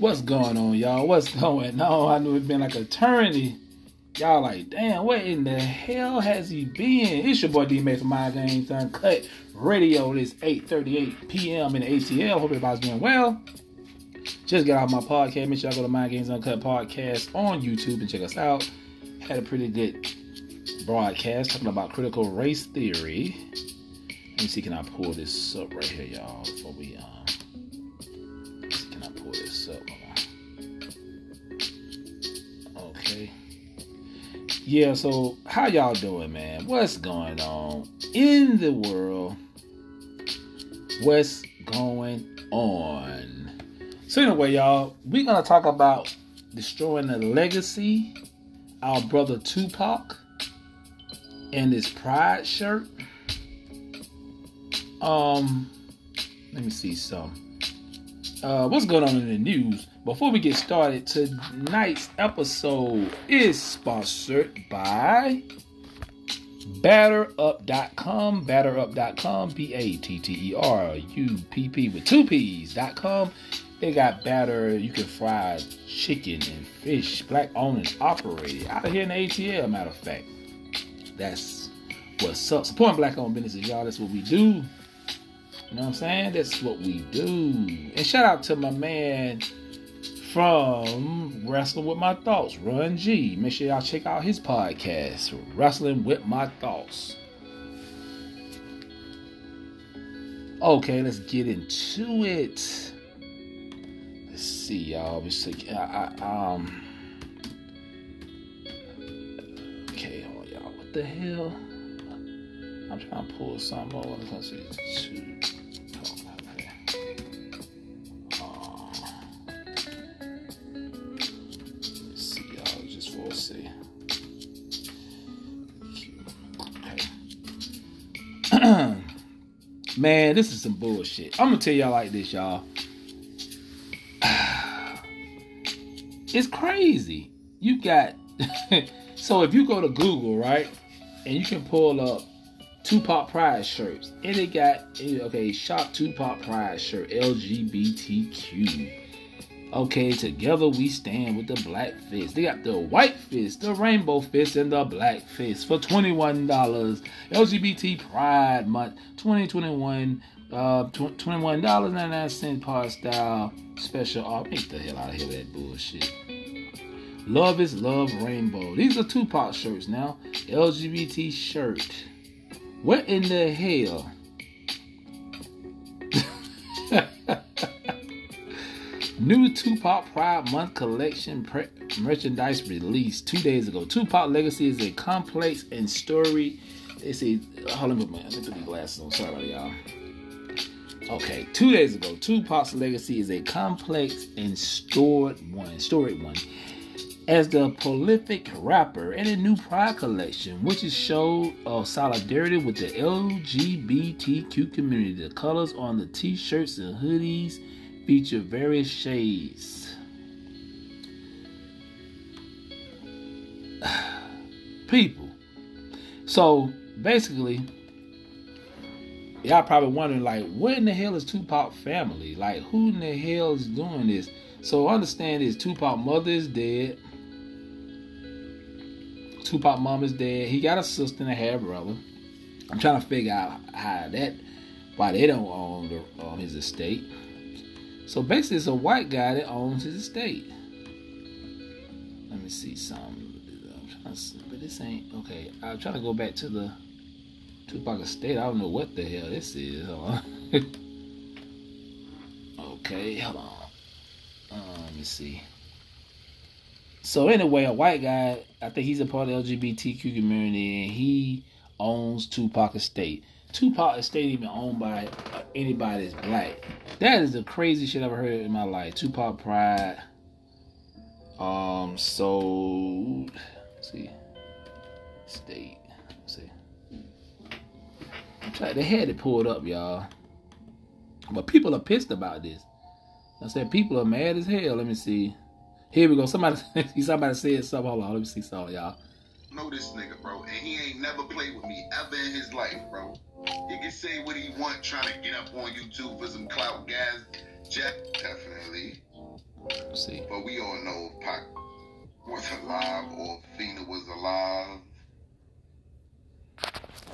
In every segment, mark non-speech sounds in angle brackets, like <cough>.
What's going on, y'all? What's going on? I knew it'd been like eternity. Y'all like, damn, where in the hell has he been? It's your boy D May from Mind Games Uncut Radio. This 8:38 p.m. in the ATL. Hope everybody's doing well. Just got off my podcast. Make sure y'all go to Mind Games Uncut podcast on YouTube and check us out. Had a pretty good broadcast talking about critical race theory. Let me see, can I pull this up right here, y'all, before we I pull this up? Okay. Yeah, so how y'all doing, man? What's going on in the world? What's going on? So anyway, y'all, we're gonna talk about destroying the legacy. Our brother Tupac and his pride shirt. Um, let me see some. Uh, what's going on in the news? Before we get started, tonight's episode is sponsored by batterup.com, batterup.com, B A T T E R U P P with two P's.com. They got batter, you can fry chicken and fish, black owned operated out of here in the ATL, matter of fact. That's what's up. Supporting black owned businesses, y'all. That's what we do. You know what I'm saying? That's what we do. And shout out to my man from Wrestling with My Thoughts, Run G. Make sure y'all check out his podcast, Wrestling with My Thoughts. Okay, let's get into it. Let's see, y'all. Let's see. I, I, um. Okay, hold on, y'all. What the hell? I'm trying to pull something over. Let's see. <clears throat> Man, this is some bullshit. I'm gonna tell y'all like this, y'all. <sighs> It's crazy. You got <laughs> so if you go to Google, right, and you can pull up Tupac Pride shirts, and it got okay, shop Tupac Pride shirt, LGBTQ. Okay, together we stand with the black fist. They got the white fist, the rainbow fist, and the black fist for $21. LGBT Pride Month 2021. Uh, tw- $21.99 par style special off. Get the hell out of here that bullshit. Love is love rainbow. These are Tupac shirts now. LGBT shirt. What in the hell? New Tupac Pride Month collection pre- merchandise released two days ago. Tupac Legacy is a complex and story. They say, hold on, let me put these glasses on. Sorry about y'all. Okay, two days ago, Tupac's Legacy is a complex and stored one, storied one. As the prolific rapper in a new Pride collection, which is show of solidarity with the LGBTQ community. The colors on the t-shirts and hoodies feature various shades. <sighs> People. So basically, y'all probably wondering like, what in the hell is Tupac family? Like, who in the hell is doing this? So understand this: Tupac mother is dead. Tupac mom is dead. He got a sister and a half brother. I'm trying to figure out how that, why they don't own the, um, his estate. So basically, it's a white guy that owns his estate. Let me see see, but this ain't okay. I'm trying to go back to the Tupac estate. I don't know what the hell this is. <laughs> Okay, hold on. Uh, let me see. So anyway, a white guy, I think he's a part of the LGBTQ community, and he owns Tupac Estate. Tupac Estate even owned by anybody that's black. That is the craziest shit I've ever heard in my life. Tupac Pride. Um, so see, state. Let's see. They had it pulled up, y'all. But people are pissed about this. I said people are mad as hell. Let me see. Here we go. Somebody, <laughs> somebody said something. Hold on. Let me see something, y'all. Know this nigga, bro, and he ain't never played with me ever in his life, bro. He can say what he want, trying to get up on YouTube for some clout gas. Jack, definitely. Let's see. But we all know if Pac was alive or if Fina was alive.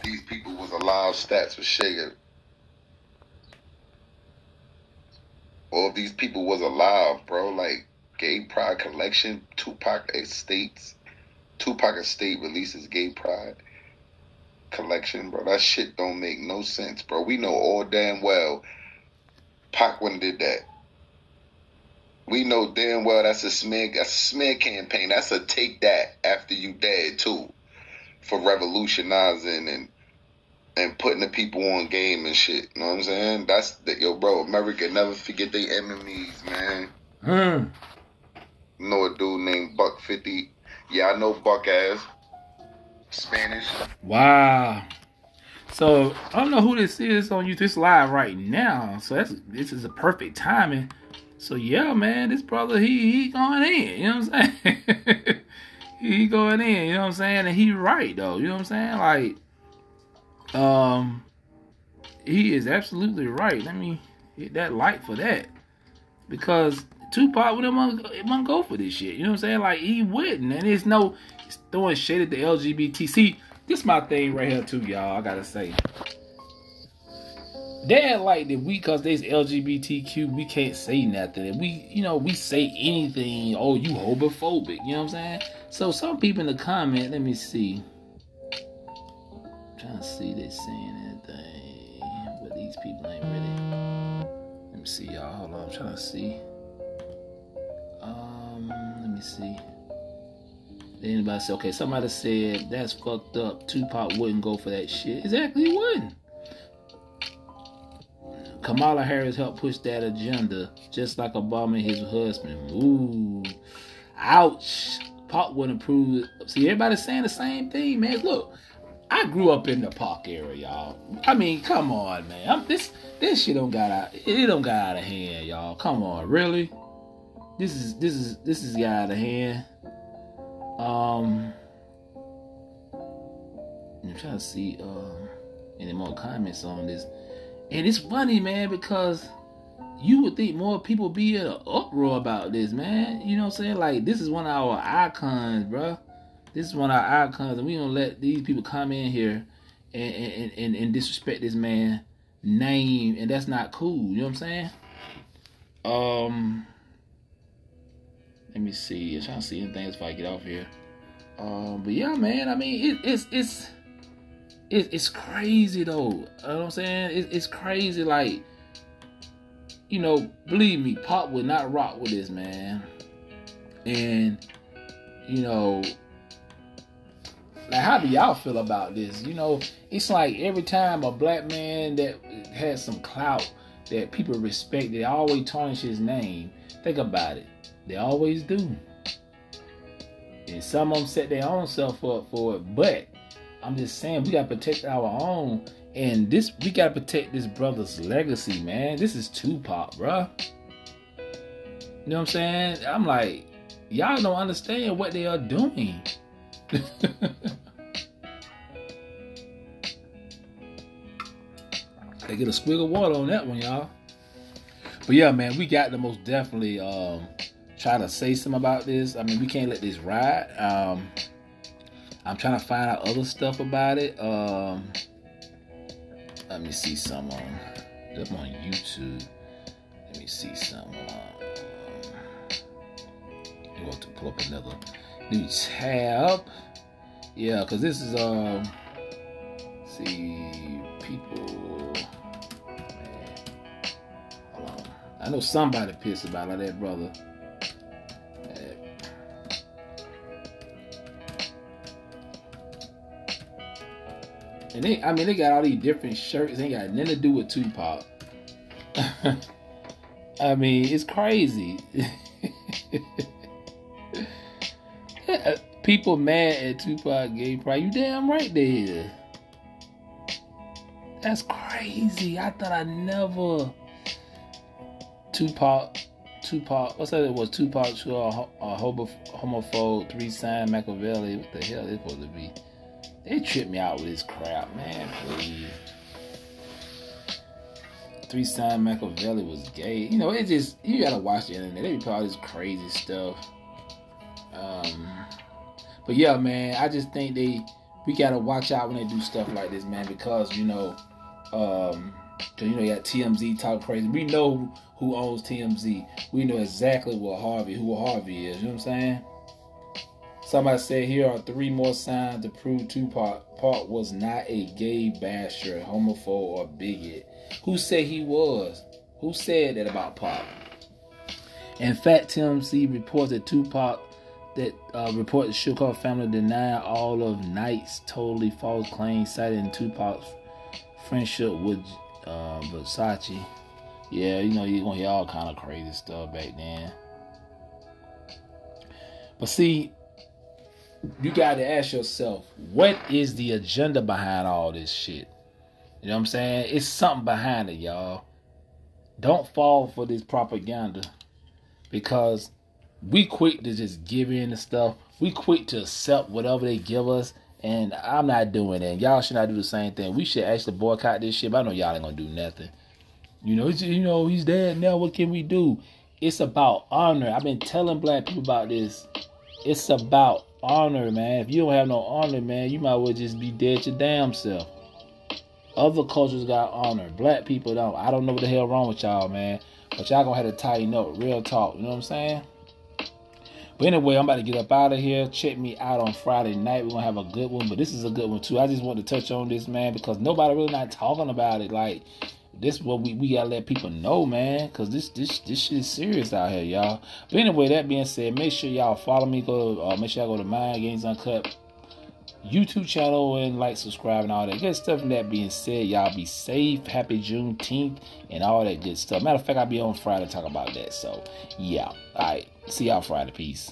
These people was alive. Stats was shaking. All these people was alive, bro, like Gay Pride Collection, Tupac Estates, Tupac Estate releases Gay Pride Collection, bro. That shit don't make no sense, bro. We know all damn well Pac wouldn't did that. We know damn well that's a smear, that's a smear campaign. That's a take that after you dead too, for revolutionizing and and putting the people on game and shit. You know what I'm saying? That's that yo, bro. America never forget their enemies, man. Hmm. You know a dude named Buck Fifty. Yeah, I know Buck ass. Spanish. Wow. So I don't know who this is on you. This live right now. So that's this is a perfect timing. So yeah, man, this brother he he going in. You know what I'm saying? <laughs> he going in. You know what I'm saying? And he right though. You know what I'm saying? Like, um, he is absolutely right. Let me hit that light for that because Tupac wouldn't want go for this shit. You know what I'm saying? Like he wouldn't, and it's no throwing shade at the LGBT. See, this my thing right here too, y'all. I gotta say. They like that we, cause there's LGBTQ, we can't say nothing. And we, you know, we say anything. Oh, you homophobic. You know what I'm saying? So some people in the comment, let me see. I'm trying to see they saying anything, but these people ain't really. Let me see, y'all. Hold on, I'm trying to see. Um, let me see. Anybody say, okay, somebody said that's fucked up. Tupac wouldn't go for that shit. Exactly, he wouldn't. Kamala Harris helped push that agenda, just like Obama and his husband. Ooh, ouch. Pac wouldn't approve. See, everybody's saying the same thing, man. Look, I grew up in the Pac area, y'all. I mean, come on, man. I'm, this this shit don't got out. It don't got out of hand, y'all. Come on, really? This is this is this is got out of hand. Um, I'm trying to see um any more comments on this. And it's funny, man, because you would think more people be in an uproar about this, man. You know what I'm saying? Like, this is one of our icons, bro. This is one of our icons, and we don't let these people come in here and, and, and, and disrespect this man name, and that's not cool. You know what I'm saying? Um, let me see. I'm trying to see anything if I get off here. Um, but yeah, man. I mean, it, it's it's it, it's crazy though. You know what I'm saying? It, it's crazy. Like, you know, believe me, Pop would not rock with this, man. And, you know, like, how do y'all feel about this? You know, it's like every time a black man that has some clout that people respect, they always tarnish his name. Think about it. They always do. And some of them set their own self up for it, but I'm just saying we gotta protect our own. And this we gotta protect this brother's legacy, man. This is Tupac, bruh. You know what I'm saying? I'm like, y'all don't understand what they are doing. <laughs> they get a squig of water on that one, y'all. But yeah, man, we got the most definitely um, try to say something about this. I mean, we can't let this ride. Um, I'm trying to find out other stuff about it. Um, let me see some on, I'm on YouTube. Let me see some. Um, going to pull up another new tab. Yeah, because this is um. See people. Man. I know somebody pissed about that brother. And they, I mean, they got all these different shirts. They got nothing to do with Tupac. <laughs> I mean, it's crazy. <laughs> People mad at Tupac gay pride. You damn right they is. That's crazy. I thought I never. Tupac, Tupac. What's that? It was Tupac a, a homophobe, three sign Machiavelli. What the hell is supposed to be? They tripped me out with this crap, man. Please. Three sign Machiavelli was gay. You know, it just you gotta watch the internet. They be all this crazy stuff. Um, but yeah, man, I just think they we gotta watch out when they do stuff like this, man, because you know, um, cause you know you got TMZ talk crazy. We know who owns TMZ. We know exactly what Harvey, who Harvey is. You know what I'm saying? Somebody said here are three more signs to prove Tupac Park was not a gay basher, homophobe, or bigot. Who said he was? Who said that about Pop? In fact, TMZ reports that Tupac that uh, the Shakur family denied all of Knight's totally false claims, citing Tupac's friendship with uh, Versace. Yeah, you know, you're gonna hear all kind of crazy stuff back then. But see, you got to ask yourself, what is the agenda behind all this shit? You know what I'm saying? It's something behind it, y'all. Don't fall for this propaganda because we quick to just give in the stuff. We quick to accept whatever they give us. And I'm not doing that. Y'all should not do the same thing. We should actually boycott this shit. But I know y'all ain't gonna do nothing. You know, you know, he's dead now. What can we do? It's about honor. I've been telling black people about this. It's about honor, man. If you don't have no honor, man, you might well just be dead your damn self. Other cultures got honor. Black people don't. I don't know what the hell wrong with y'all, man. But y'all gonna have to tighten up. Real talk. You know what I'm saying? But anyway, I'm about to get up out of here. Check me out on Friday night. We're gonna have a good one, but this is a good one too. I just want to touch on this, man, because nobody really not talking about it. Like this, what we, we gotta let people know, man, because this this this shit is serious out here, y'all. But anyway, that being said, make sure y'all follow me. Go, uh, make sure y'all go to Mind Games Uncut YouTube channel and like, subscribe, and all that good stuff. And that being said, y'all be safe. Happy Juneteenth and all that good stuff. Matter of fact, I'll be on Friday to talk about that. So, yeah. All right. See y'all Friday. Peace.